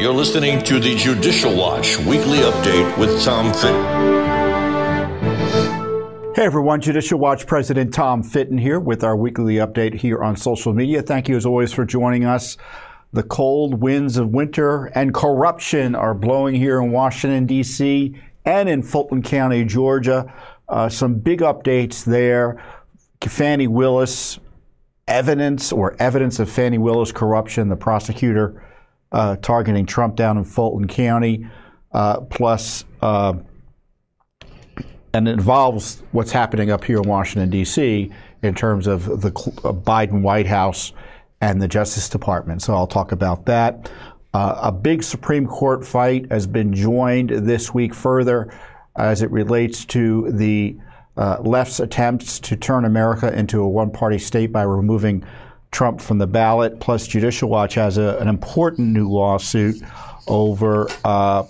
You're listening to the Judicial Watch weekly update with Tom Fitton. Hey everyone, Judicial Watch President Tom Fitton here with our weekly update here on social media. Thank you as always for joining us. The cold winds of winter and corruption are blowing here in Washington, D.C. and in Fulton County, Georgia. Uh, some big updates there. Fani Willis, evidence or evidence of Fani Willis corruption, the prosecutor uh, targeting Trump down in Fulton County, uh, plus, uh, and it involves what's happening up here in Washington, D.C., in terms of the Biden White House and the Justice Department. So I'll talk about that. Uh, a big Supreme Court fight has been joined this week further as it relates to the uh, left's attempts to turn America into a one party state by removing Trump from the ballot. Plus, Judicial Watch has a, an important new lawsuit over uh,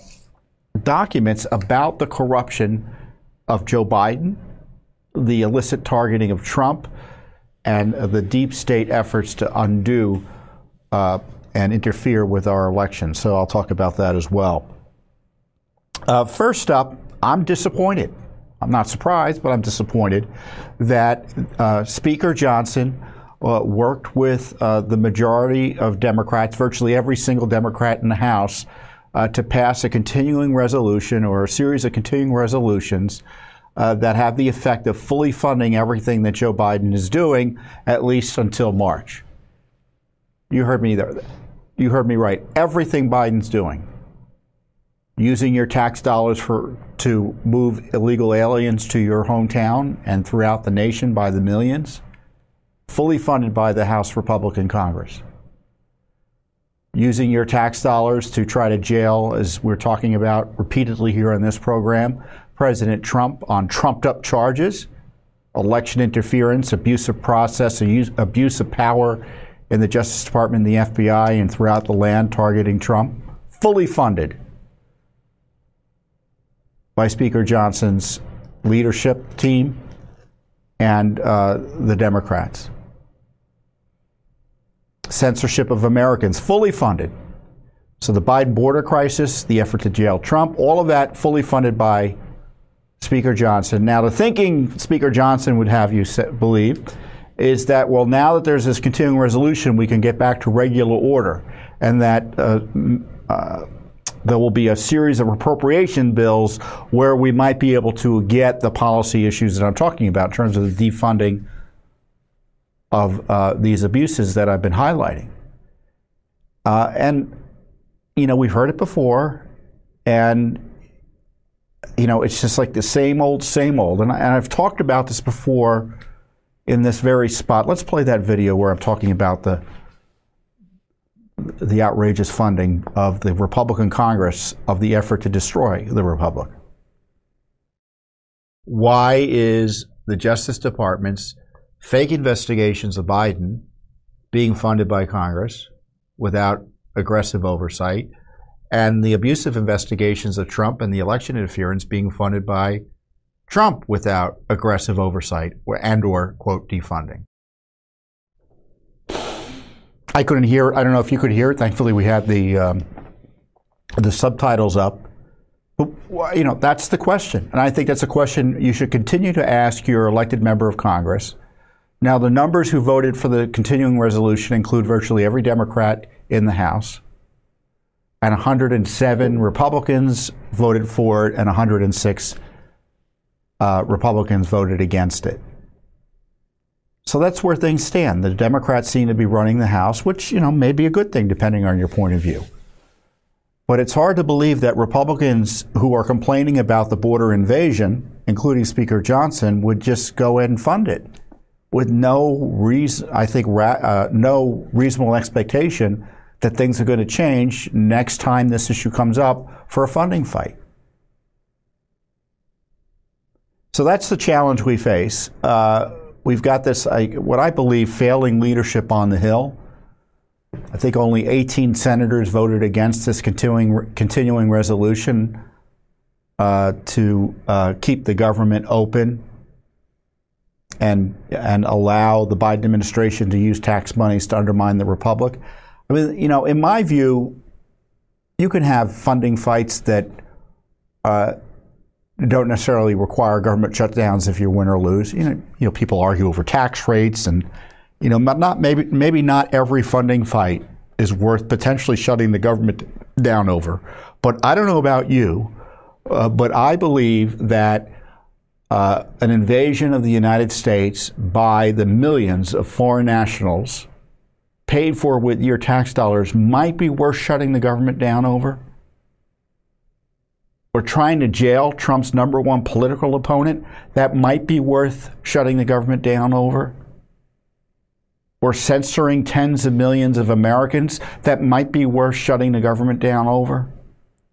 documents about the corruption of Joe Biden, the illicit targeting of Trump, and the deep state efforts to undo uh, and interfere with our election. So I'll talk about that as well. Uh, first up, I'm disappointed. I'm not surprised, but I'm disappointed that uh, Speaker Johnson uh, worked with uh, the majority of Democrats, virtually every single Democrat in the House, uh, to pass a continuing resolution or a series of continuing resolutions uh, that have the effect of fully funding everything that Joe Biden is doing, at least until March. You heard me there. You heard me right. Everything Biden's doing, using your tax dollars for to move illegal aliens to your hometown and throughout the nation by the millions fully funded by the House Republican Congress. Using your tax dollars to try to jail, as we're talking about repeatedly here on this program, President Trump on trumped up charges, election interference, abuse of process, abuse of power in the Justice Department, the FBI, and throughout the land targeting Trump, fully funded by Speaker Johnson's leadership team and uh, the Democrats censorship of Americans, fully funded. So the Biden border crisis, the effort to jail Trump, all of that fully funded by Speaker Johnson. Now, the thinking Speaker Johnson would have you believe is that, well, now that there's this continuing resolution, we can get back to regular order, and that uh, uh, there will be a series of appropriation bills where we might be able to get the policy issues that I'm talking about in terms of the defunding of uh, these abuses that I've been highlighting. Uh, and, you know, we've heard it before, and, you know, it's just like the same old, same old. And, I, and I've talked about this before in this very spot. Let's play that video where I'm talking about the the outrageous funding of the Republican Congress of the effort to destroy the Republic. Why is the Justice Department's fake investigations of Biden being funded by Congress without aggressive oversight, and the abusive investigations of Trump and the election interference being funded by Trump without aggressive oversight and or quote defunding. I couldn't hear. I don't know if you could hear it. Thankfully, we had the um, the subtitles up. But you know, that's the question, and I think that's a question you should continue to ask your elected member of Congress now, the numbers who voted for the continuing resolution include virtually every Democrat in the House, and 107 Republicans voted for it, and 106 uh, Republicans voted against it. So that's where things stand. The Democrats seem to be running the House, which, you know, may be a good thing depending on your point of view. But it's hard to believe that Republicans who are complaining about the border invasion, including Speaker Johnson, would just go ahead and fund it with no reason, I think, ra- uh, no reasonable expectation that things are going to change next time this issue comes up for a funding fight. So that's the challenge we face. Uh, we've got this, I, what I believe, failing leadership on the Hill. I think only 18 senators voted against this continuing continuing resolution uh, to uh, keep the government open and and allow the Biden administration to use tax monies to undermine the republic. I mean, you know, in my view, you can have funding fights that uh, don't necessarily require government shutdowns if you win or lose. You know, you know, people argue over tax rates, and you know, not maybe maybe not every funding fight is worth potentially shutting the government down over. But I don't know about you, uh, but I believe that uh, an invasion of the United States by the millions of foreign nationals paid for with your tax dollars might be worth shutting the government down over. Or trying to jail Trump's number one political opponent, that might be worth shutting the government down over. Or censoring tens of millions of Americans, that might be worth shutting the government down over.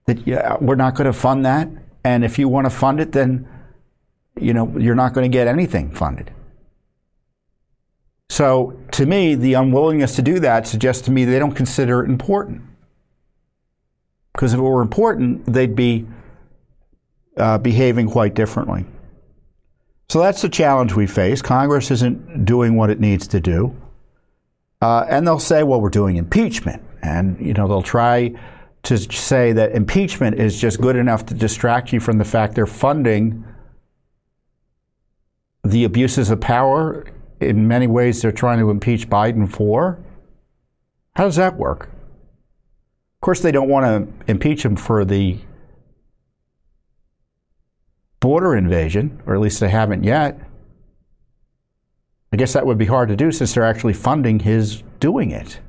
That yeah, we're not going to fund that. And if you want to fund it, then you know you're not going to get anything funded. So to me, the unwillingness to do that suggests to me they don't consider it important. Because if it were important, they'd be uh, behaving quite differently. So that's the challenge we face. Congress isn't doing what it needs to do. Uh, and they'll say, well, we're doing impeachment. And, you know, they'll try to say that impeachment is just good enough to distract you from the fact they're funding the abuses of power in many ways they're trying to impeach Biden for. How does that work? Of course, they don't want to impeach him for the border invasion, or at least they haven't yet. I guess that would be hard to do since they're actually funding his doing it.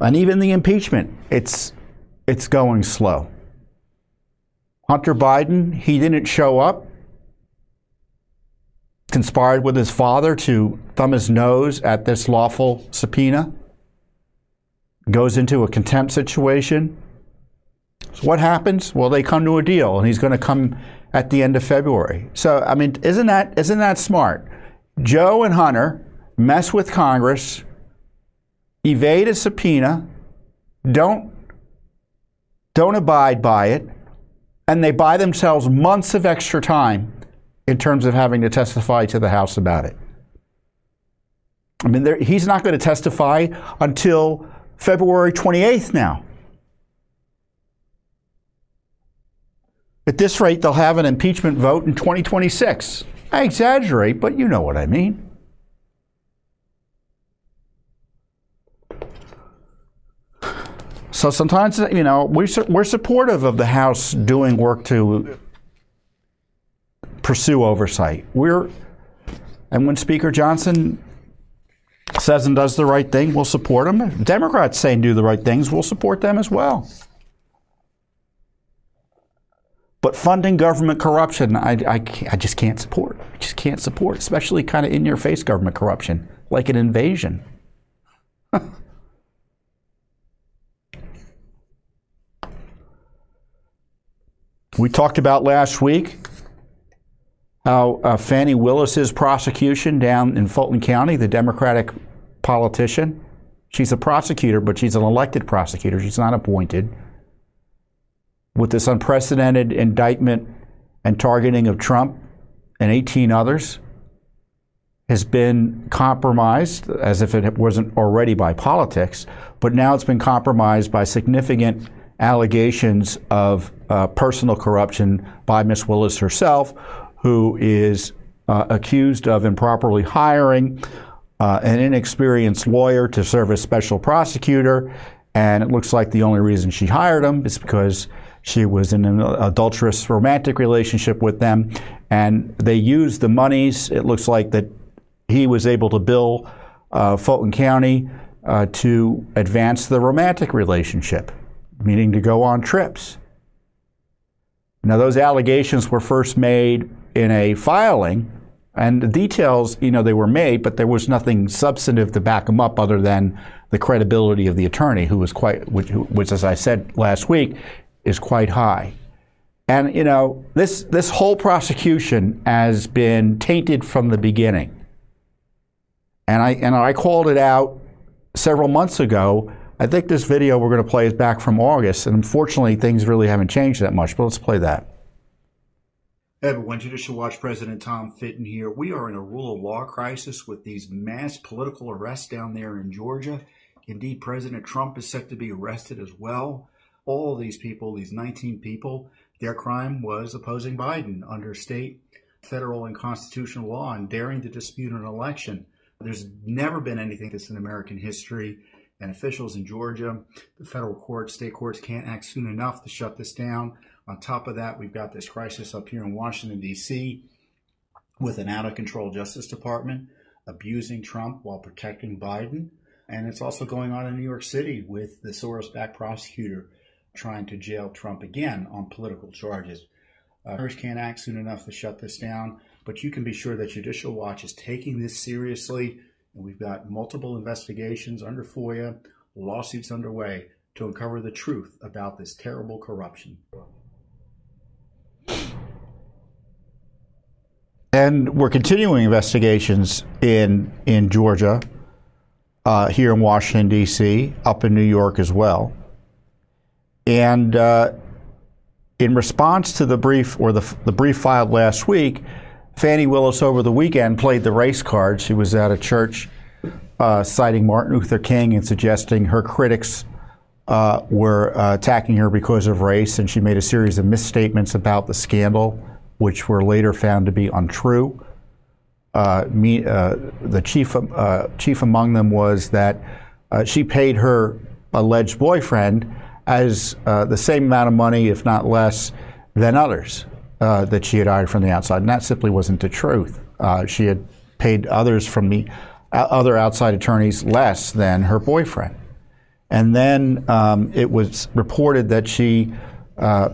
And even the impeachment, it's it's going slow. Hunter Biden, he didn't show up conspired with his father to thumb his nose at this lawful subpoena, goes into a contempt situation. So what happens? Well, they come to a deal, and he's going to come at the end of February. So, I mean, isn't that isn't that smart? Joe and Hunter mess with Congress, evade a subpoena, don't don't abide by it, and they buy themselves months of extra time in terms of having to testify to the House about it. I mean, he's not going to testify until February 28th now. At this rate, they'll have an impeachment vote in 2026. I exaggerate, but you know what I mean. So sometimes, you know, we, we're supportive of the House doing work to pursue oversight. We're, and when Speaker Johnson says and does the right thing, we'll support him. Democrats say and do the right things, we'll support them as well. But funding government corruption, I, I, I just can't support. I just can't support, especially kind of in your face government corruption, like an invasion. we talked about last week how uh, Fani Willis's prosecution down in Fulton County, the Democratic politician, she's a prosecutor, but she's an elected prosecutor. She's not appointed. With this unprecedented indictment and targeting of Trump and 18 others, has been compromised as if it wasn't already by politics, but now it's been compromised by significant allegations of uh, personal corruption by Miss Willis herself, who is uh, accused of improperly hiring uh, an inexperienced lawyer to serve as special prosecutor. And it looks like the only reason she hired him is because she was in an adulterous romantic relationship with them. And they used the monies, it looks like that he was able to bill uh, Fulton County uh, to advance the romantic relationship, meaning to go on trips. Now, those allegations were first made in a filing, and the details, you know, they were made, but there was nothing substantive to back them up other than the credibility of the attorney, who was quite, which, which as I said last week, is quite high. And you know, this this whole prosecution has been tainted from the beginning. And I and I called it out several months ago. I think this video we're going to play is back from August, and unfortunately, things really haven't changed that much. But let's play that. Everyone, Judicial Watch President Tom Fitton here. We are in a rule of law crisis with these mass political arrests down there in Georgia. Indeed, President Trump is set to be arrested as well. All these people, these 19 people, their crime was opposing Biden under state, federal, and constitutional law and daring to dispute an election. There's never been anything this in American history, and officials in Georgia, the federal courts, state courts can't act soon enough to shut this down. On top of that, we've got this crisis up here in Washington, D.C., with an out of control Justice Department abusing Trump while protecting Biden. And it's also going on in New York City with the Soros backed prosecutor trying to jail Trump again on political charges. Uh, Congress can't act soon enough to shut this down, but you can be sure that Judicial Watch is taking this seriously. We've got multiple investigations under FOIA, lawsuits underway to uncover the truth about this terrible corruption. And we're continuing investigations in in Georgia, uh, here in Washington D.C., up in New York as well. And uh, in response to the brief or the the brief filed last week, Fani Willis over the weekend played the race card. She was at a church uh, citing Martin Luther King and suggesting her critics uh, were uh, attacking her because of race, and she made a series of misstatements about the scandal which were later found to be untrue. Uh, me, uh, the chief, uh, chief among them was that she paid her alleged boyfriend as the same amount of money, if not less, than others uh, that she had hired from the outside. And that simply wasn't the truth. she had paid others from the other outside attorneys less than her boyfriend. And then um, it was reported that she uh,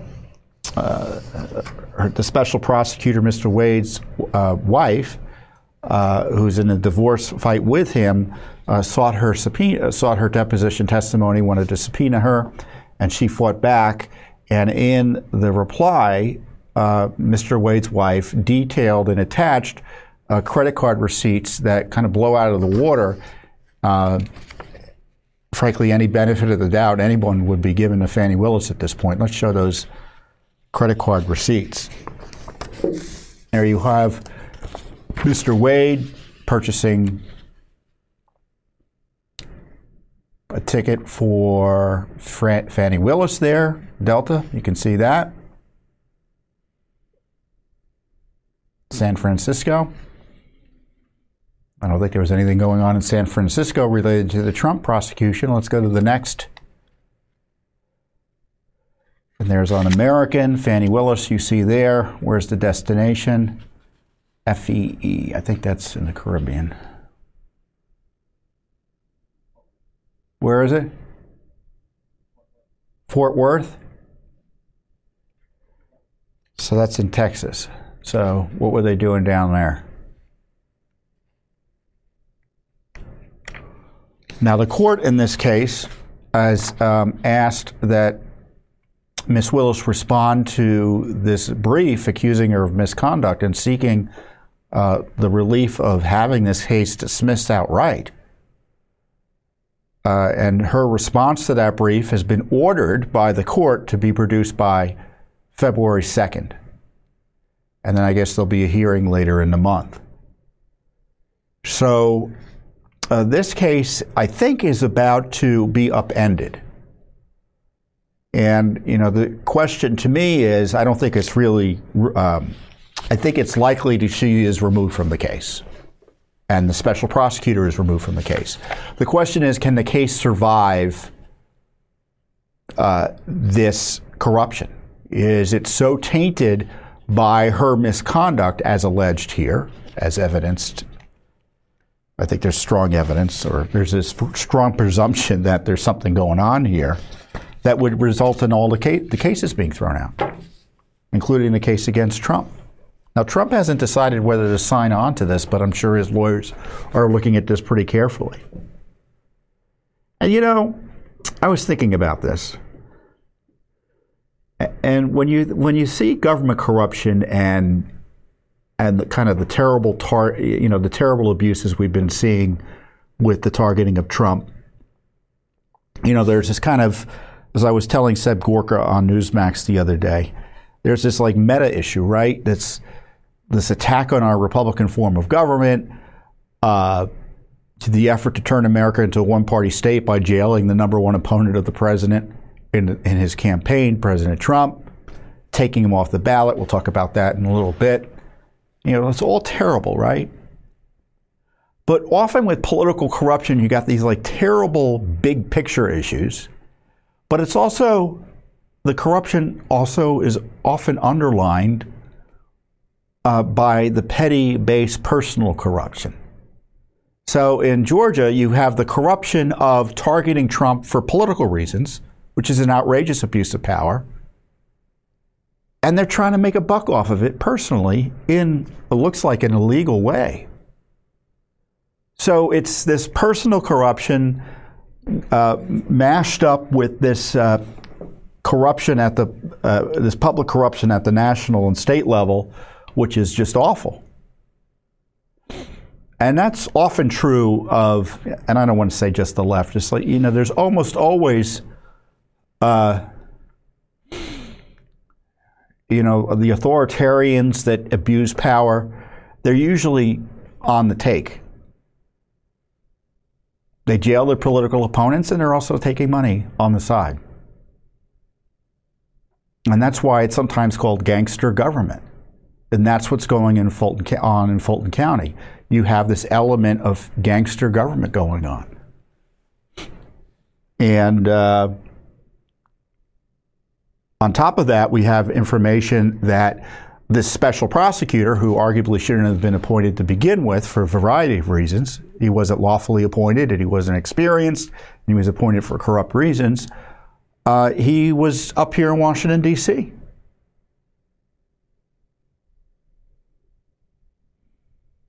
the special prosecutor, Mr. Wade's uh, wife, uh, who's in a divorce fight with him, uh, sought her subpoena, sought her deposition testimony, wanted to subpoena her, and she fought back. And in the reply, uh, Mr. Wade's wife detailed and attached uh, credit card receipts that kind of blow out of the water. frankly, any benefit of the doubt anyone would be given to Fani Willis at this point. Let's show those credit card receipts. There you have Mr. Wade purchasing a ticket for Fran- Fani Willis there, Delta. You can see that. San Francisco. I don't think there was anything going on in San Francisco related to the Trump prosecution. Let's go to the next and there's on American, Fani Willis, you see there. Where's the destination? FEE. I think that's in the Caribbean. Where is it? Fort Worth? So that's in Texas. So what were they doing down there? Now, the court in this case has um, asked that Ms. Willis respond to this brief accusing her of misconduct and seeking uh, the relief of having this case dismissed outright. Uh, and her response to that brief has been ordered by the court to be produced by February 2nd. And then I guess there'll be a hearing later in the month. So uh, this case, I think, is about to be upended. And you know, the question to me is, I don't think it's really. Um, I think it's likely she is removed from the case, and the special prosecutor is removed from the case. The question is, can the case survive uh, this corruption? Is it so tainted by her misconduct, as alleged here, as evidenced? I think there's strong evidence, or there's this strong presumption that there's something going on here that would result in all the, case, the cases being thrown out, including the case against Trump. Now, Trump hasn't decided whether to sign on to this, but I'm sure his lawyers are looking at this pretty carefully. And you know, I was thinking about this. And when you when you see government corruption and and the, kind of the terrible tar, you know the terrible abuses we've been seeing with the targeting of Trump, you know, there's this kind of as I was telling Seb Gorka on Newsmax the other day, there's this like meta issue, right? That's this attack on our Republican form of government, uh, to the effort to turn America into a one party state by jailing the number one opponent of the president in, in his campaign, President Trump, taking him off the ballot. We'll talk about that in a little bit. You know, it's all terrible, right? But often with political corruption, you got these like terrible big picture issues. But it's also, the corruption also is often underlined uh, by the petty base personal corruption. So in Georgia, you have the corruption of targeting Trump for political reasons, which is an outrageous abuse of power. And they're trying to make a buck off of it personally in what looks like an illegal way. So it's this personal corruption uh, mashed up with this uh, corruption at the uh, this public corruption at the national and state level, which is just awful. And that's often true of, and I don't want to say just the left, just like, you know, there's almost always, uh, you know, the authoritarians that abuse power, they're usually on the take. They jail their political opponents and they're also taking money on the side. And that's why it's sometimes called gangster government. And that's what's going in Fulton, on in Fulton County you have this element of gangster government going on. And uh, on top of that, we have information that this special prosecutor, who arguably shouldn't have been appointed to begin with for a variety of reasons, he wasn't lawfully appointed and he wasn't experienced, and he was appointed for corrupt reasons, uh, he was up here in Washington, D.C.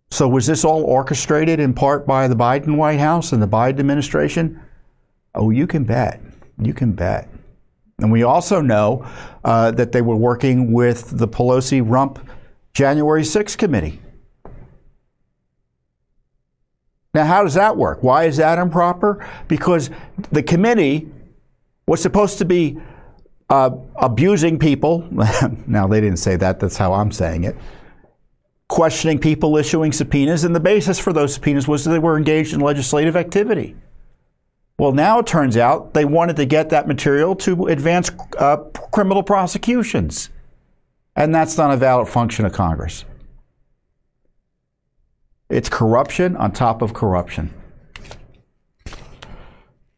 So was this all orchestrated in part by the Biden White House and the Biden administration? Oh, you can bet. You can bet. And we also know uh, that they were working with the Pelosi Rump January 6th committee. Now, how does that work? Why is that improper? Because the committee was supposed to be uh, abusing people. now, they didn't say that, that's how I'm saying it questioning people issuing subpoenas, and the basis for those subpoenas was that they were engaged in legislative activity. Well, now it turns out they wanted to get that material to advance uh, criminal prosecutions. And that's not a valid function of Congress. It's corruption on top of corruption. And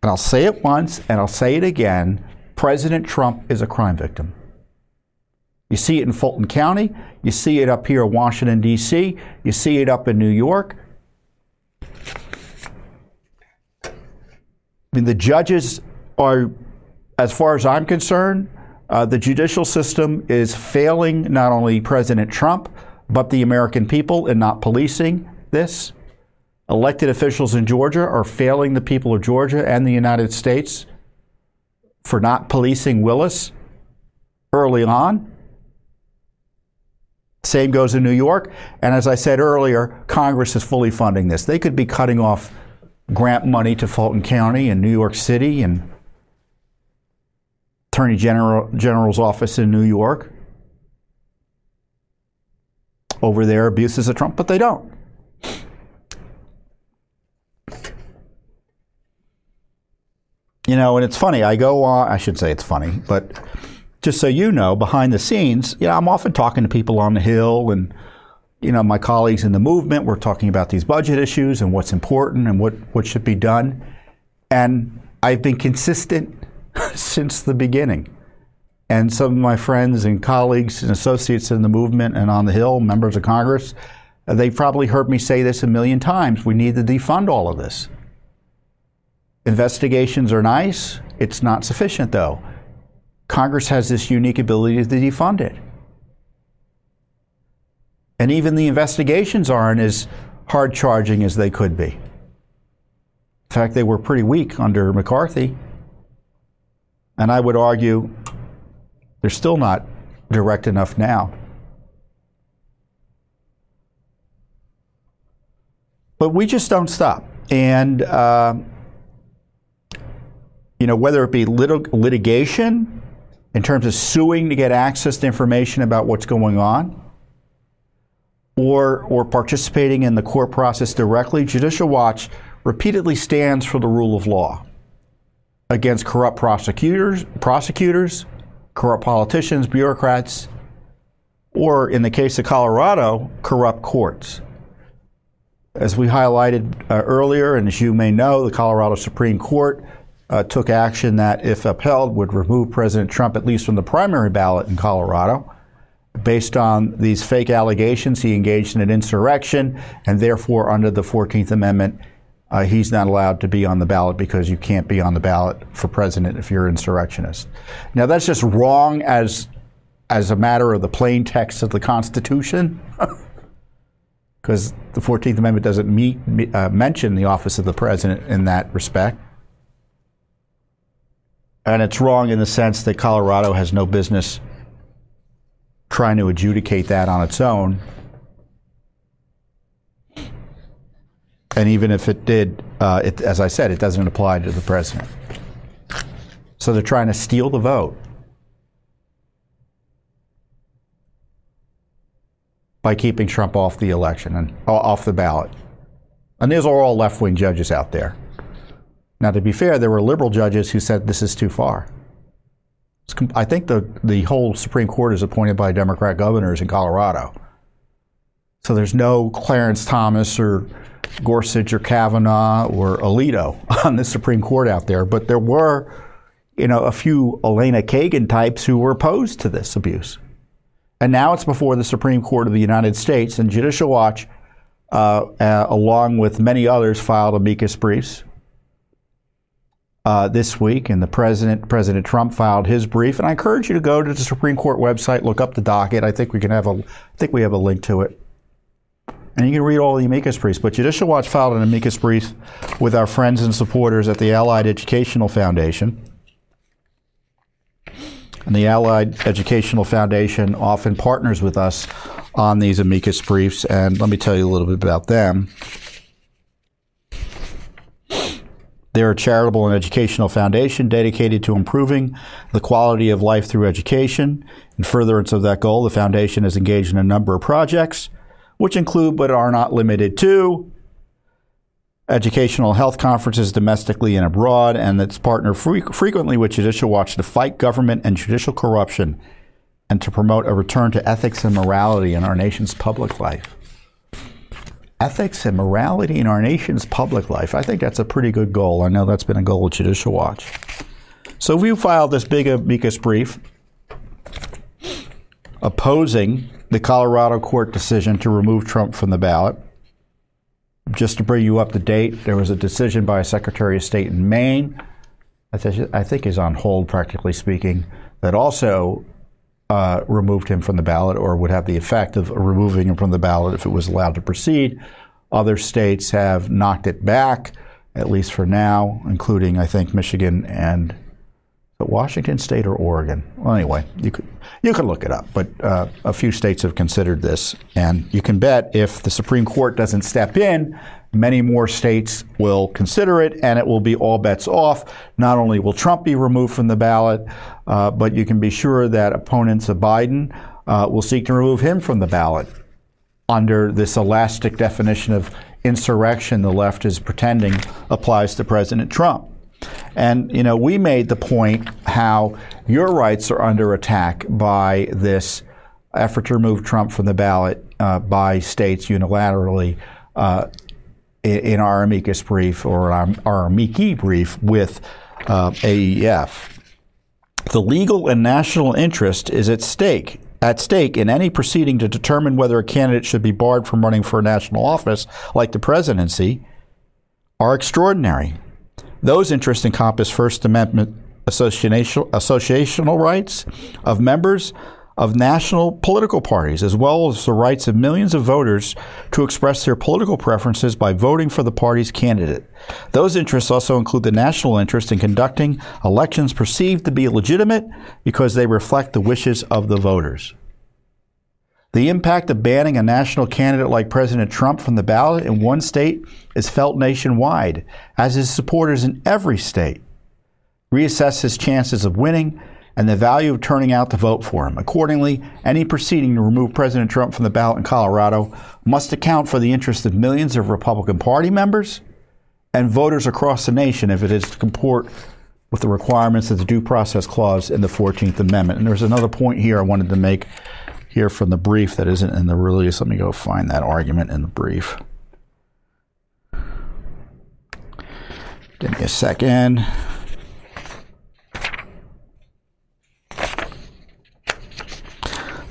I'll say it once and I'll say it again President Trump is a crime victim. You see it in Fulton County. You see it up here in Washington, D.C. You see it up in New York. Mean, the judges are, as far as I'm concerned, uh, the judicial system is failing not only President Trump, but the American people in not policing this. Elected officials in Georgia are failing the people of Georgia and the United States for not policing Willis early on. Same goes in New York. And as I said earlier, Congress is fully funding this. They could be cutting off grant money to Fulton County and New York City and Attorney General, General's office in New York over their abuses of Trump, but they don't. You know, and it's funny. I go on, I should say it's funny, but just so you know, behind the scenes, you know, I'm often talking to people on the Hill and, you know, my colleagues in the movement. We're talking about these budget issues and what's important and what, what should be done. And I've been consistent since the beginning. And some of my friends and colleagues and associates in the movement and on the Hill, members of Congress, they've probably heard me say this a million times. We need to defund all of this. Investigations are nice. It's not sufficient, though. Congress has this unique ability to defund it. And even the investigations aren't as hard charging as they could be. In fact, they were pretty weak under McCarthy. And I would argue they're still not direct enough now. But we just don't stop. And, uh, you know, whether it be lit- litigation in terms of suing to get access to information about what's going on or, or participating in the court process directly, Judicial Watch repeatedly stands for the rule of law against corrupt prosecutors, prosecutors, corrupt politicians, bureaucrats, or in the case of Colorado, corrupt courts. As we highlighted uh, earlier, and as you may know, the Colorado Supreme Court uh, took action that, if upheld, would remove President Trump at least from the primary ballot in Colorado. Based on these fake allegations, he engaged in an insurrection, and therefore, under the 14th Amendment, uh, he's not allowed to be on the ballot because you can't be on the ballot for president if you're an insurrectionist. Now, that's just wrong as as a matter of the plain text of the Constitution, because the 14th Amendment doesn't meet, uh, mention the office of the president in that respect. And it's wrong in the sense that Colorado has no business trying to adjudicate that on its own. And even if it did, uh, it, as I said, it doesn't apply to the president. So they're trying to steal the vote. by keeping Trump off the election and off the ballot. And these are all left wing judges out there. Now, to be fair, there were liberal judges who said this is too far. I think the, the whole Supreme Court is appointed by Democrat governors in Colorado. So there's no Clarence Thomas or Gorsuch or Kavanaugh or Alito on the Supreme Court out there, but there were, you know, a few Elena Kagan types who were opposed to this abuse. And now it's before the Supreme Court of the United States, and Judicial Watch, uh, uh, along with many others, filed amicus briefs uh, this week, and the president, President Trump, filed his brief. And I encourage you to go to the Supreme Court website, look up the docket. I think we can have a, I think we have a link to it, and you can read all the amicus briefs. But Judicial Watch filed an amicus brief with our friends and supporters at the Allied Educational Foundation. And the Allied Educational Foundation often partners with us on these amicus briefs. And let me tell you a little bit about them. They're a charitable and educational foundation dedicated to improving the quality of life through education. In furtherance of that goal, the foundation is engaged in a number of projects, which include but are not limited to educational health conferences domestically and abroad, and it's partnered fre- frequently with Judicial Watch to fight government and judicial corruption and to promote a return to ethics and morality in our nation's public life. Ethics and morality in our nation's public life. I think that's a pretty good goal. I know that's been a goal of Judicial Watch. So we filed this big amicus brief opposing the Colorado court decision to remove Trump from the ballot just to bring you up to date, there was a decision by a Secretary of State in Maine, I, th- I think is on hold, practically speaking, that also uh, removed him from the ballot or would have the effect of removing him from the ballot if it was allowed to proceed. Other states have knocked it back, at least for now, including, I think, Michigan and Washington State or Oregon. Well, anyway, you could you could look it up, but uh, a few states have considered this, and you can bet if the Supreme Court doesn't step in, many more states will consider it, and it will be all bets off. Not only will Trump be removed from the ballot, uh, but you can be sure that opponents of Biden uh, will seek to remove him from the ballot under this elastic definition of insurrection the left is pretending applies to President Trump. And, you know, we made the point how your rights are under attack by this effort to remove Trump from the ballot uh, by states unilaterally uh, in our amicus brief or our, our amici brief with uh, AEF. The legal and national interest is at stake at stake in any proceeding to determine whether a candidate should be barred from running for a national office, like the presidency, are extraordinary. Those interests encompass First Amendment associational, associational rights of members of national political parties, as well as the rights of millions of voters to express their political preferences by voting for the party's candidate. Those interests also include the national interest in conducting elections perceived to be legitimate because they reflect the wishes of the voters. The impact of banning a national candidate like President Trump from the ballot in one state is felt nationwide, as his supporters in every state reassess his chances of winning and the value of turning out to vote for him. Accordingly, any proceeding to remove President Trump from the ballot in Colorado must account for the interests of millions of Republican Party members and voters across the nation if it is to comport with the requirements of the Due Process Clause in the 14th Amendment. And there's another point here I wanted to make here from the brief that isn't in the release. Let me go find that argument in the brief. Give me a second.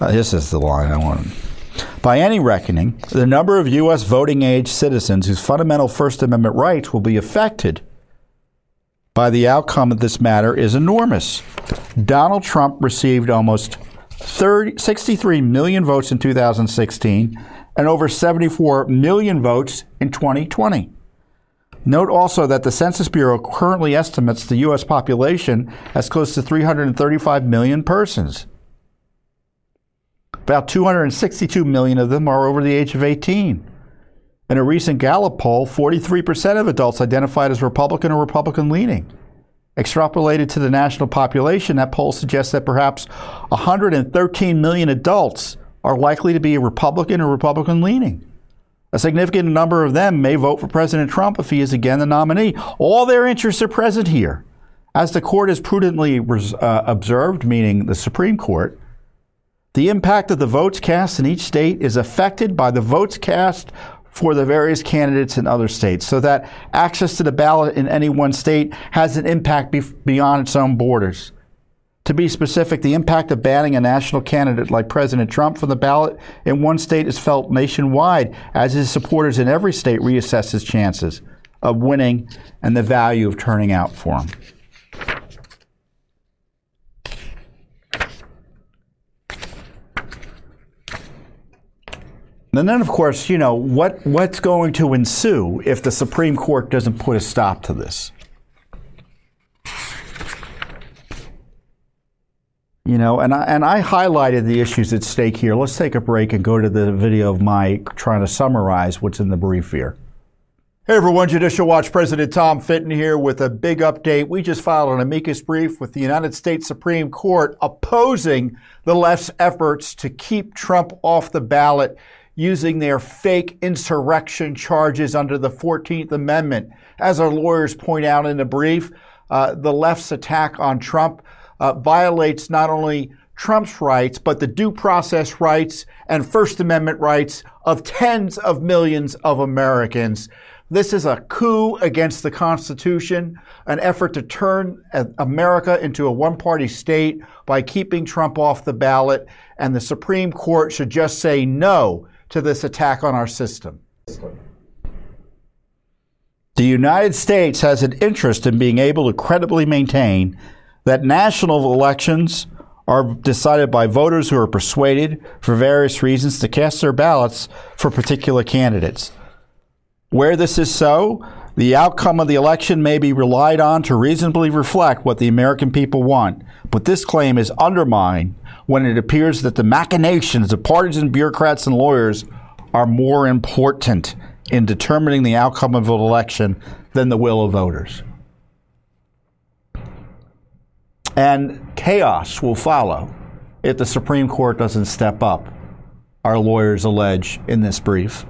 Uh, this is the line I want. By any reckoning, the number of U.S. voting age citizens whose fundamental First Amendment rights will be affected by the outcome of this matter is enormous. Donald Trump received almost 30, 63 million votes in 2016 and over 74 million votes in 2020. Note also that the Census Bureau currently estimates the U.S. population as close to 335 million persons. About 262 million of them are over the age of 18. In a recent Gallup poll, 43% of adults identified as Republican or Republican leaning. Extrapolated to the national population, that poll suggests that perhaps 113 million adults are likely to be a Republican or Republican leaning. A significant number of them may vote for President Trump if he is again the nominee. All their interests are present here. As the court has prudently uh, observed, meaning the Supreme Court, the impact of the votes cast in each state is affected by the votes cast for the various candidates in other states, so that access to the ballot in any one state has an impact be- beyond its own borders. To be specific, the impact of banning a national candidate like President Trump from the ballot in one state is felt nationwide as his supporters in every state reassess his chances of winning and the value of turning out for him. And then, of course, you know, what, what's going to ensue if the Supreme Court doesn't put a stop to this? You know, and I, and I highlighted the issues at stake here. Let's take a break and go to the video of Mike trying to summarize what's in the brief here. Hey everyone, Judicial Watch President Tom Fitton here with a big update. We just filed an amicus brief with the United States Supreme Court opposing the left's efforts to keep Trump off the ballot using their fake insurrection charges under the 14th Amendment. As our lawyers point out in the brief, uh, the left's attack on Trump uh, violates not only Trump's rights, but the due process rights and First Amendment rights of tens of millions of Americans. This is a coup against the Constitution, an effort to turn America into a one party state by keeping Trump off the ballot. And the Supreme Court should just say no to this attack on our system. The United States has an interest in being able to credibly maintain that national elections are decided by voters who are persuaded, for various reasons, to cast their ballots for particular candidates. Where this is so, the outcome of the election may be relied on to reasonably reflect what the American people want, but this claim is undermined when it appears that the machinations of partisan bureaucrats and lawyers are more important in determining the outcome of an election than the will of voters. And chaos will follow if the Supreme Court doesn't step up, our lawyers allege in this brief.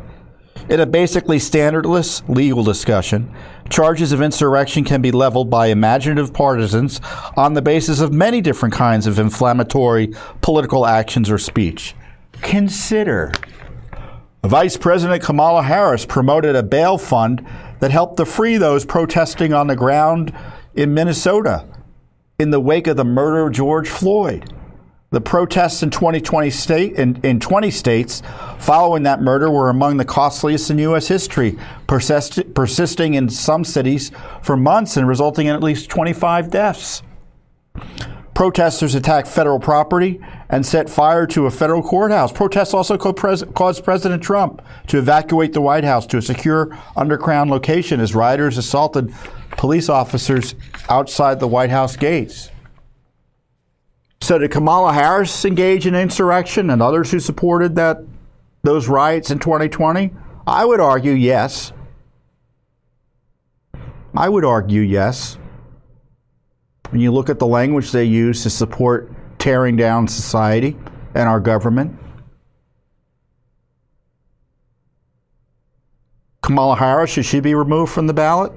In a basically standardless legal discussion, charges of insurrection can be leveled by imaginative partisans on the basis of many different kinds of inflammatory political actions or speech. Consider Vice President Kamala Harris promoted a bail fund that helped to free those protesting on the ground in Minnesota in the wake of the murder of George Floyd. The protests in 2020 state in, in 20 states following that murder were among the costliest in U.S. history, persist, persisting in some cities for months and resulting in at least 25 deaths. Protesters attacked federal property and set fire to a federal courthouse. Protests also caused President Trump to evacuate the White House to a secure underground location as rioters assaulted police officers outside the White House gates. So did Kamala Harris engage in insurrection and others who supported that those riots in 2020? I would argue yes. I would argue yes. When you look at the language they use to support tearing down society and our government, Kamala Harris, should she be removed from the ballot?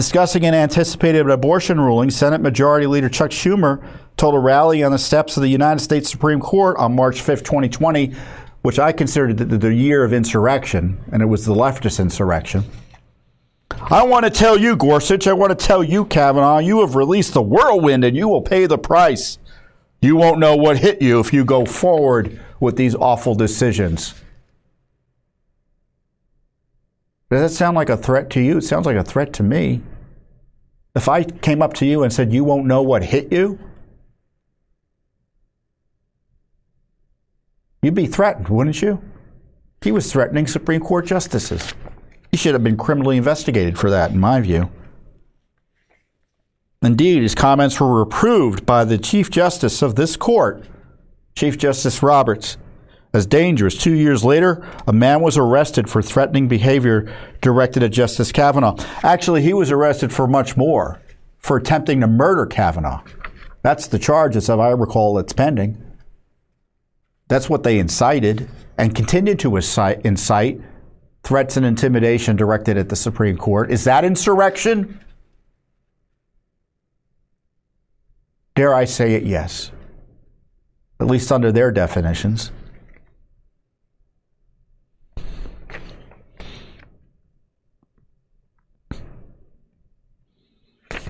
Discussing an anticipated abortion ruling, Senate Majority Leader Chuck Schumer told a rally on the steps of the United States Supreme Court on March 5, 2020, which I considered the, the year of insurrection, and it was the leftist insurrection. I want to tell you, Gorsuch, I want to tell you, Kavanaugh, you have released the whirlwind and you will pay the price. You won't know what hit you if you go forward with these awful decisions. Does that sound like a threat to you? It sounds like a threat to me. If I came up to you and said, You won't know what hit you, you'd be threatened, wouldn't you? He was threatening Supreme Court justices. He should have been criminally investigated for that, in my view. Indeed, his comments were reproved by the Chief Justice of this court, Chief Justice Roberts, as dangerous. Two years later, a man was arrested for threatening behavior directed at Justice Kavanaugh. Actually, he was arrested for much more, for attempting to murder Kavanaugh. That's the charge, as I recall, that's pending. That's what they incited and continued to incite, incite threats and intimidation directed at the Supreme Court. Is that insurrection? Dare I say it, yes. At least under their definitions.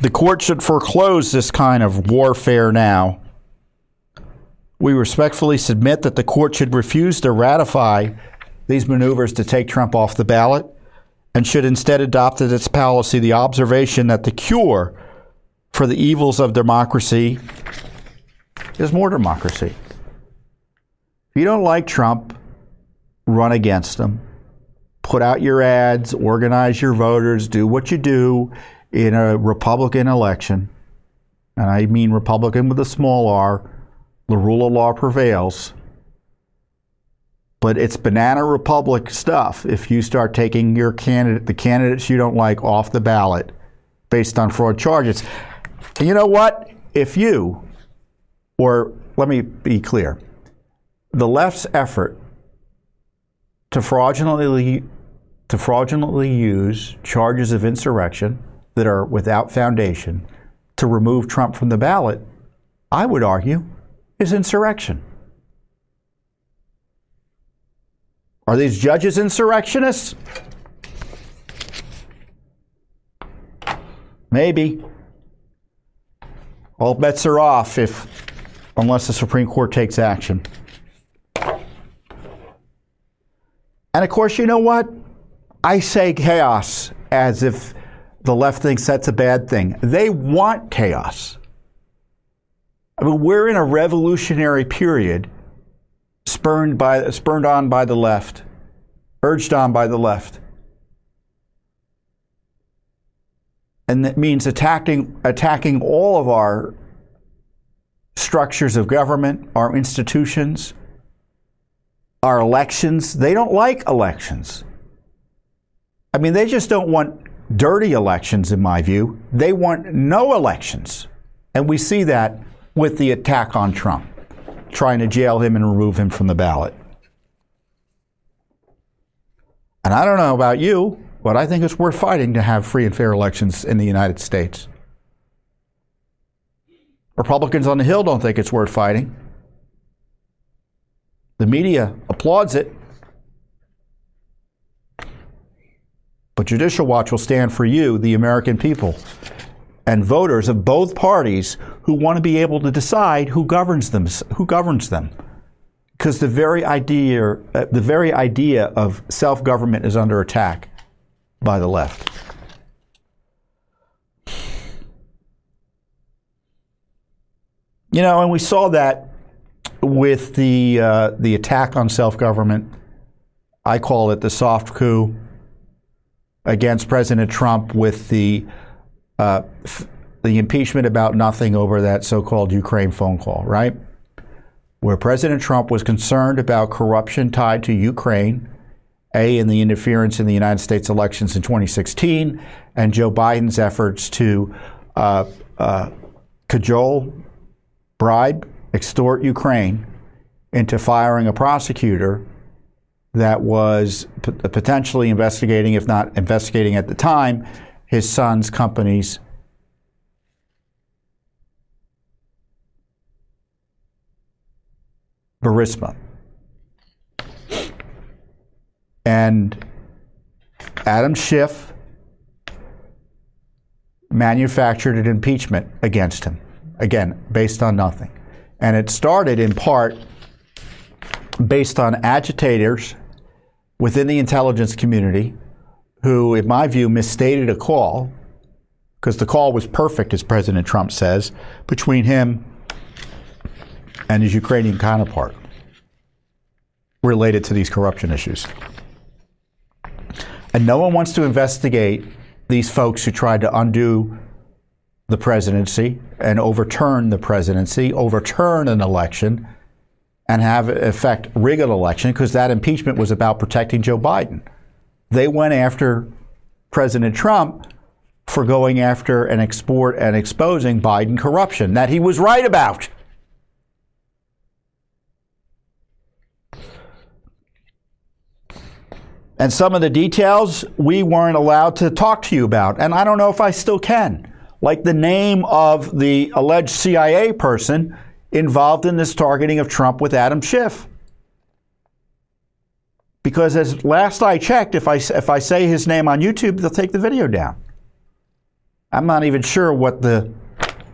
The court should foreclose this kind of warfare now. We respectfully submit that the court should refuse to ratify these maneuvers to take Trump off the ballot and should instead adopt as its policy the observation that the cure for the evils of democracy is more democracy. If you don't like Trump, run against him. Put out your ads, organize your voters, do what you do in a Republican election. And I mean Republican with a small r. The rule of law prevails but it's banana republic stuff if you start taking your candidate the candidates you don't like off the ballot based on fraud charges and you know what if you or let me be clear the left's effort to fraudulently to fraudulently use charges of insurrection that are without foundation to remove Trump from the ballot i would argue is insurrection Are these judges insurrectionists? Maybe. All bets are off if unless the Supreme Court takes action. And of course, you know what? I say chaos as if the left thinks that's a bad thing. They want chaos. I mean, we're in a revolutionary period spurned by spurned on by the left, urged on by the left. And that means attacking attacking all of our structures of government, our institutions, our elections. They don't like elections. I mean, they just don't want dirty elections, in my view. They want no elections. And we see that with the attack on Trump trying to jail him and remove him from the ballot. And I don't know about you, but I think it's worth fighting to have free and fair elections in the United States. Republicans on the Hill don't think it's worth fighting. The media applauds it. But Judicial Watch will stand for you, the American people and voters of both parties who want to be able to decide who governs them. Who governs them? Because the very idea, uh, the very idea of self-government is under attack by the left. You know, and we saw that with the uh, the attack on self-government. I call it the soft coup against President Trump with the uh, the impeachment about nothing over that so called Ukraine phone call, right? Where President Trump was concerned about corruption tied to Ukraine, A, in the interference in the United States elections in 2016, and Joe Biden's efforts to uh, uh, cajole, bribe, extort Ukraine into firing a prosecutor that was p- uh, potentially investigating, if not investigating at the time, his son's companies. Burisma. And Adam Schiff manufactured an impeachment against him, again, based on nothing. And it started in part based on agitators within the intelligence community who, in my view, misstated a call, because the call was perfect, as President Trump says, between him and his Ukrainian counterpart related to these corruption issues. And no one wants to investigate these folks who tried to undo the presidency and overturn the presidency, overturn an election, and have effect rig an election because that impeachment was about protecting Joe Biden. They went after President Trump for going after and export and exposing Biden corruption that he was right about. And some of the details we weren't allowed to talk to you about. And I don't know if I still can. Like the name of the alleged CIA person involved in this targeting of Trump with Adam Schiff. Because as last I checked, if I, if I say his name on YouTube, they'll take the video down. I'm not even sure what the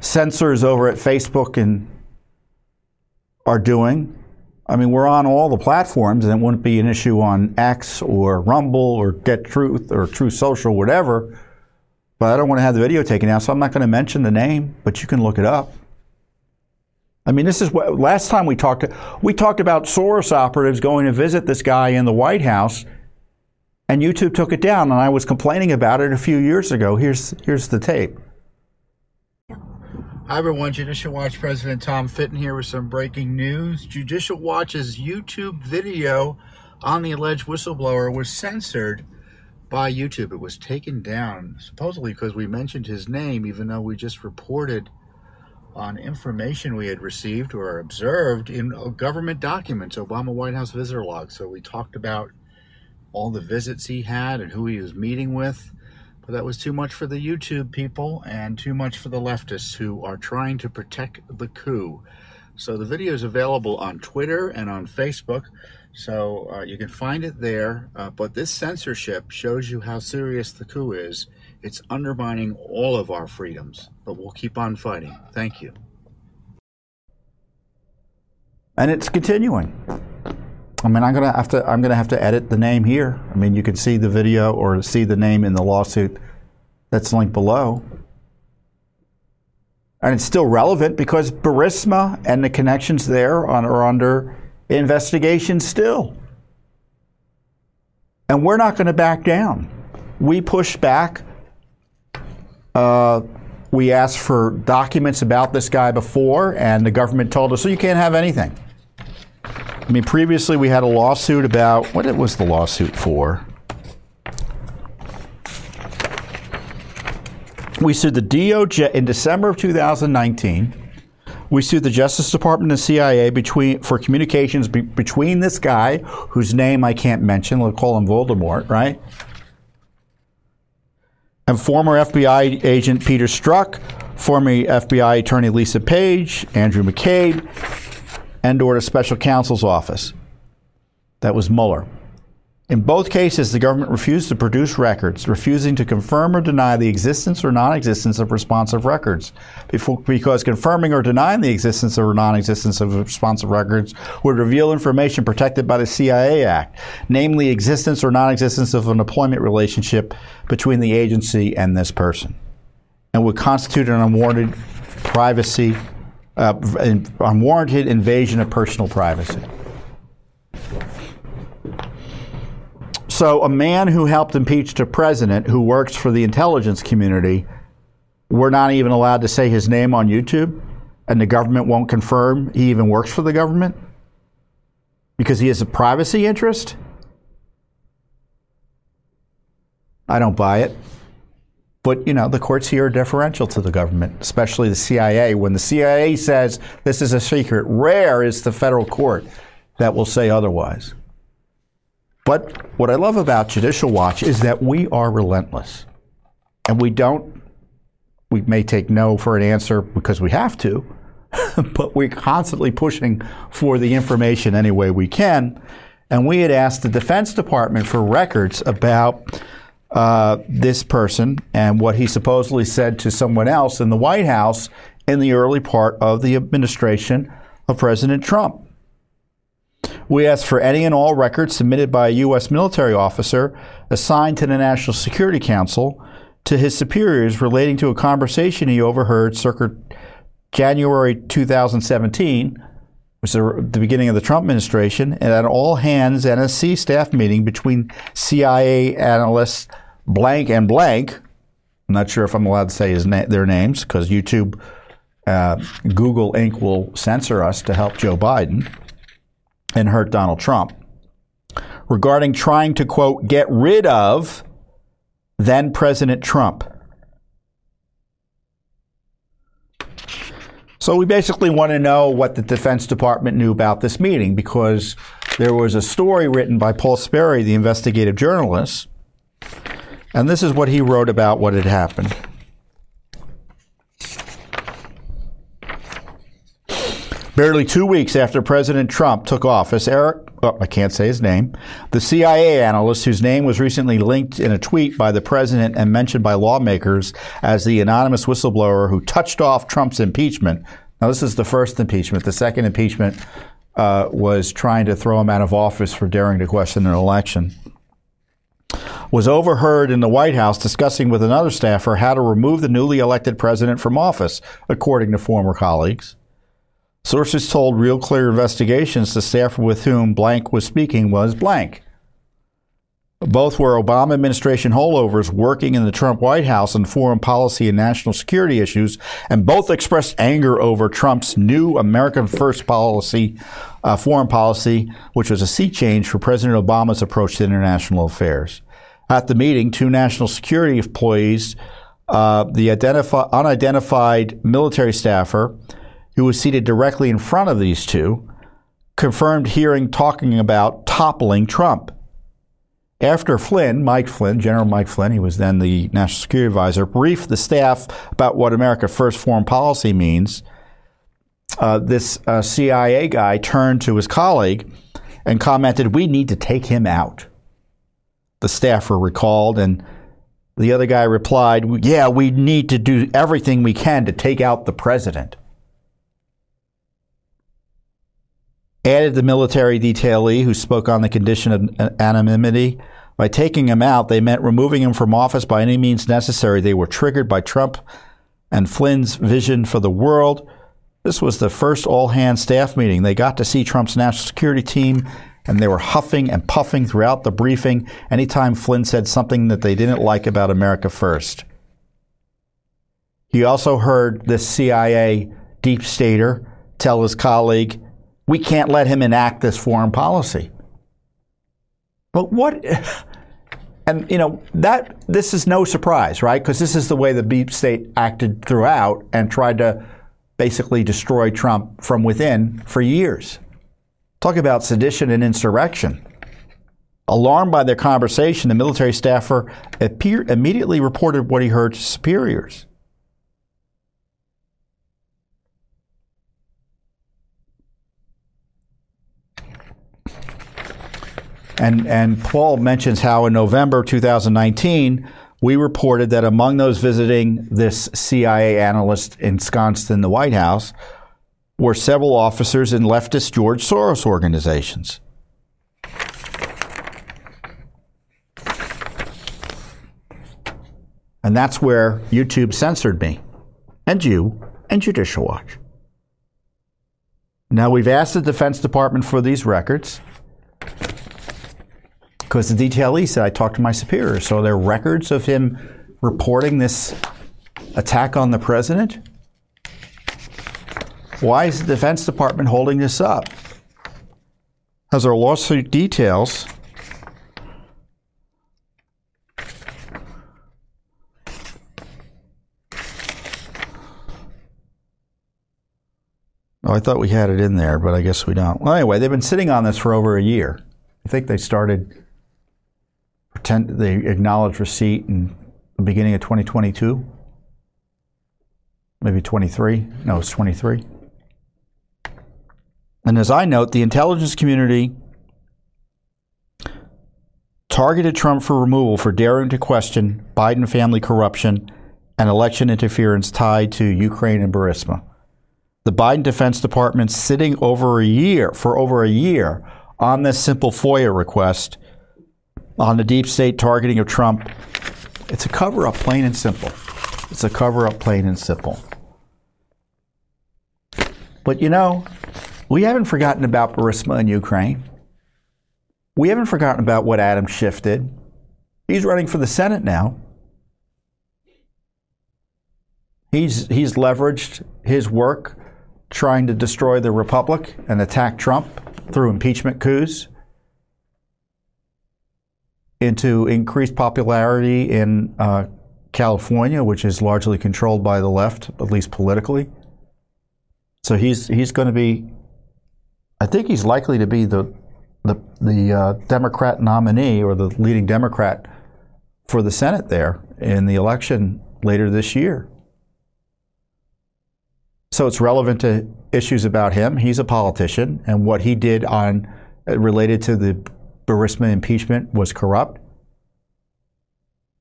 censors over at Facebook and are doing. I mean, we're on all the platforms, and it wouldn't be an issue on X or Rumble or Get Truth or Truth Social, whatever. But I don't want to have the video taken down, so I'm not going to mention the name, but you can look it up. I mean, this is what last time we talked. We talked about Soros operatives going to visit this guy in the White House, and YouTube took it down. And I was complaining about it a few years ago. Here's here's the tape. Hi everyone, Judicial Watch President Tom Fitton here with some breaking news. Judicial Watch's YouTube video on the alleged whistleblower was censored by YouTube. It was taken down, supposedly because we mentioned his name, even though we just reported on information we had received or observed in government documents, Obama White House visitor log. So we talked about all the visits he had and who he was meeting with. But that was too much for the YouTube people and too much for the leftists who are trying to protect the coup. So the video is available on Twitter and on Facebook. So uh, you can find it there. Uh, but this censorship shows you how serious the coup is. It's undermining all of our freedoms. But we'll keep on fighting. Thank you. And it's continuing. I mean, I'm gonna have to. I'm gonna have to edit the name here. I mean, you can see the video or see the name in the lawsuit that's linked below, and it's still relevant because Burisma and the connections there are under investigation still, and we're not going to back down. We push back. Uh, we asked for documents about this guy before, and the government told us, "So you can't have anything." I mean, previously we had a lawsuit about what it was the lawsuit for. We sued the DOJ in December of 2019. We sued the Justice Department and CIA between for communications be, between this guy, whose name I can't mention. We'll call him Voldemort, right? And former FBI agent Peter Strzok, former FBI attorney Lisa Page, Andrew McCabe, and or to special counsel's office. That was Mueller. In both cases, the government refused to produce records, refusing to confirm or deny the existence or non existence of responsive records, before, because confirming or denying the existence or non existence of responsive records would reveal information protected by the CIA Act, namely existence or non existence of an employment relationship between the agency and this person, and would constitute an unwarranted privacy uh, unwarranted invasion of personal privacy. So, a man who helped impeach a president who works for the intelligence community, we're not even allowed to say his name on YouTube, and the government won't confirm he even works for the government because he has a privacy interest? I don't buy it. But, you know, the courts here are deferential to the government, especially the CIA. When the CIA says this is a secret, rare is the federal court that will say otherwise. But what I love about Judicial Watch is that we are relentless. and we don't, we may take no for an answer because we have to, but we're constantly pushing for the information any way we can. And we had asked the Defense Department for records about uh, this person and what he supposedly said to someone else in the White House in the early part of the administration of President Trump. We ask for any and all records submitted by a U.S. military officer assigned to the National Security Council to his superiors relating to a conversation he overheard circa January 2017, which is the beginning of the Trump administration, and an all hands NSC staff meeting between CIA analysts blank and blank. I'm not sure if I'm allowed to say na- their names because YouTube, uh, Google Inc. will censor us to help Joe Biden and hurt Donald Trump regarding trying to, quote, get rid of then President Trump. So we basically want to know what the Defense Department knew about this meeting because there was a story written by Paul Sperry, the investigative journalist, and this is what he wrote about what had happened. Barely two weeks after President Trump took office, Eric, oh, I can't say his name, the CIA analyst whose name was recently linked in a tweet by the president and mentioned by lawmakers as the anonymous whistleblower who touched off Trump's impeachment. Now, this is the first impeachment. The second impeachment uh, was trying to throw him out of office for daring to question an election. Was overheard in the White House discussing with another staffer how to remove the newly elected president from office, according to former colleagues. Sources told Real Clear Investigations the staffer with whom blank was speaking was blank. Both were Obama administration holdovers working in the Trump White House on foreign policy and national security issues, and both expressed anger over Trump's new American First policy, uh, foreign policy, which was a sea change for President Obama's approach to international affairs. At the meeting, two national security employees, uh, the identifi- unidentified military staffer, who was seated directly in front of these two, confirmed hearing talking about toppling Trump. After Flynn, Mike Flynn, General Mike Flynn, he was then the national security advisor, briefed the staff about what America First foreign policy means, uh, this uh, CIA guy turned to his colleague and commented, We need to take him out. The staffer recalled, and the other guy replied, Yeah, we need to do everything we can to take out the president. Added the military detailee who spoke on the condition of anonymity. By taking him out, they meant removing him from office by any means necessary. They were triggered by Trump and Flynn's vision for the world. This was the first all hands staff meeting. They got to see Trump's national security team, and they were huffing and puffing throughout the briefing anytime Flynn said something that they didn't like about America First. He also heard this CIA deep stater tell his colleague, we can't let him enact this foreign policy. But what, and you know, that this is no surprise, right? Because this is the way the deep state acted throughout and tried to basically destroy Trump from within for years. Talk about sedition and insurrection. Alarmed by their conversation, the military staffer immediately reported what he heard to superiors. And, and Paul mentions how in November 2019, we reported that among those visiting this CIA analyst ensconced in the White House were several officers in leftist George Soros organizations. And that's where YouTube censored me, and you, and Judicial Watch. Now, we've asked the Defense Department for these records because the detailee said I talked to my superior. So there are records of him reporting this attack on the president. Why is the Defense Department holding this up? As our lawsuit details, Oh, I thought we had it in there, but I guess we don't. Well, anyway, they've been sitting on this for over a year. I think they started pretend they acknowledge receipt in the beginning of 2022, maybe 23. No, it's 23. And as I note, the intelligence community targeted Trump for removal for daring to question Biden family corruption and election interference tied to Ukraine and Burisma. The Biden Defense Department sitting over a year, for over a year, on this simple FOIA request on the deep state targeting of Trump. It's a cover up, plain and simple. It's a cover up, plain and simple. But you know, we haven't forgotten about Burisma in Ukraine. We haven't forgotten about what Adam Schiff did. He's running for the Senate now. He's, he's leveraged his work trying to destroy the Republic and attack Trump through impeachment coups into increased popularity in uh, California, which is largely controlled by the left, at least politically. So he's he's going to be, I think he's likely to be the the the uh, Democrat nominee or the leading Democrat for the Senate there in the election later this year. So it's relevant to issues about him. He's a politician, and what he did on uh, related to the Burisma impeachment was corrupt.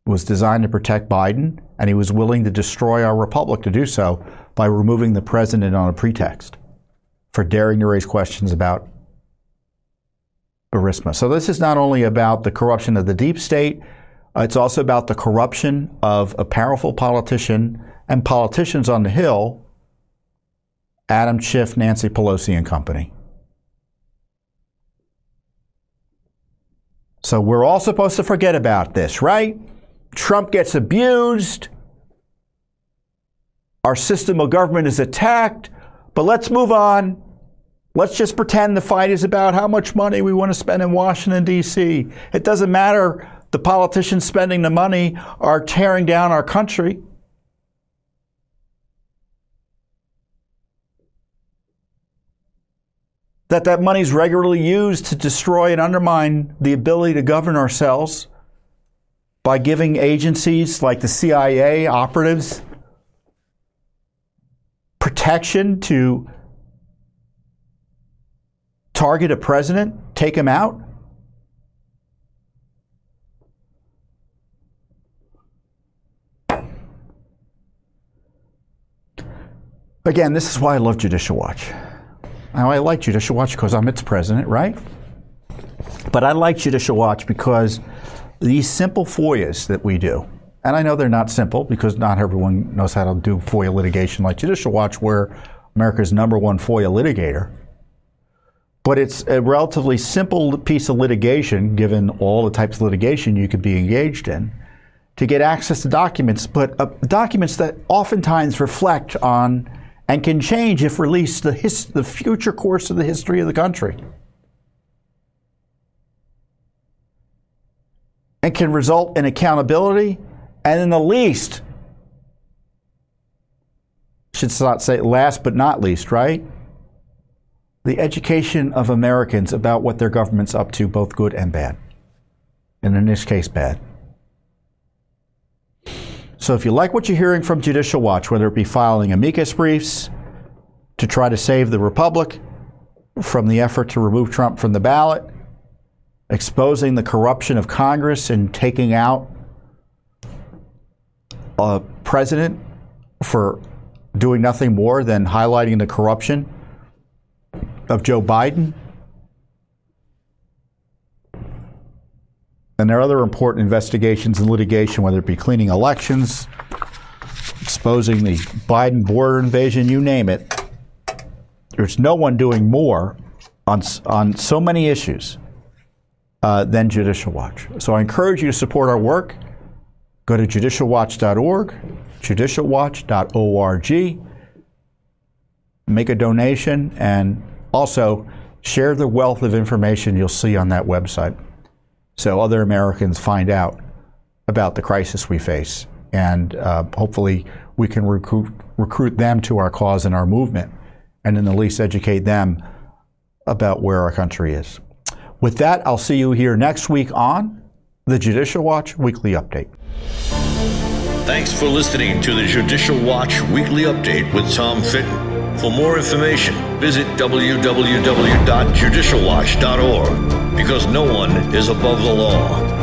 Was designed to protect Biden, and he was willing to destroy our republic to do so by removing the president on a pretext for daring to raise questions about Burisma. So this is not only about the corruption of the deep state, it's also about the corruption of a powerful politician and politicians on the Hill Adam Schiff, Nancy Pelosi, and company. So we're all supposed to forget about this, right? Trump gets abused. Our system of government is attacked. But let's move on. Let's just pretend the fight is about how much money we want to spend in Washington, D.C. It doesn't matter. The politicians spending the money are tearing down our country. That that money is regularly used to destroy and undermine the ability to govern ourselves by giving agencies like the CIA operatives protection to target a president, take him out? Again, this is why I love Judicial Watch. Now, I like Judicial Watch because I'm its president, right? But I like Judicial Watch because these simple FOIAs that we do, and I know they're not simple because not everyone knows how to do FOIA litigation like Judicial Watch, where America's number one FOIA litigator. But it's a relatively simple piece of litigation, given all the types of litigation you could be engaged in, to get access to documents, but uh, documents that oftentimes reflect on and can change if released the, his, the future course of the history of the country. And can result in accountability and, in the least, should not say last but not least, right? The education of Americans about what their government's up to, both good and bad. And in this case, bad. So if you like what you're hearing from Judicial Watch, whether it be filing amicus briefs to try to save the Republic from the effort to remove Trump from the ballot, exposing the corruption of Congress and taking out a president for doing nothing more than highlighting the corruption of Joe Biden And there are other important investigations and litigation, whether it be cleaning elections, exposing the Biden border invasion, you name it. There's no one doing more on, on so many issues uh, than Judicial Watch. So I encourage you to support our work. Go to judicialwatch.org, judicialwatch.org, make a donation, and also share the wealth of information you'll see on that website so other Americans find out about the crisis we face. And uh, hopefully we can recruit, recruit them to our cause and our movement, and in the least educate them about where our country is. With that, I'll see you here next week on the Judicial Watch Weekly Update. Thanks for listening to the Judicial Watch Weekly Update with Tom Fitton. For more information, visit www.judicialwatch.org because no one is above the law.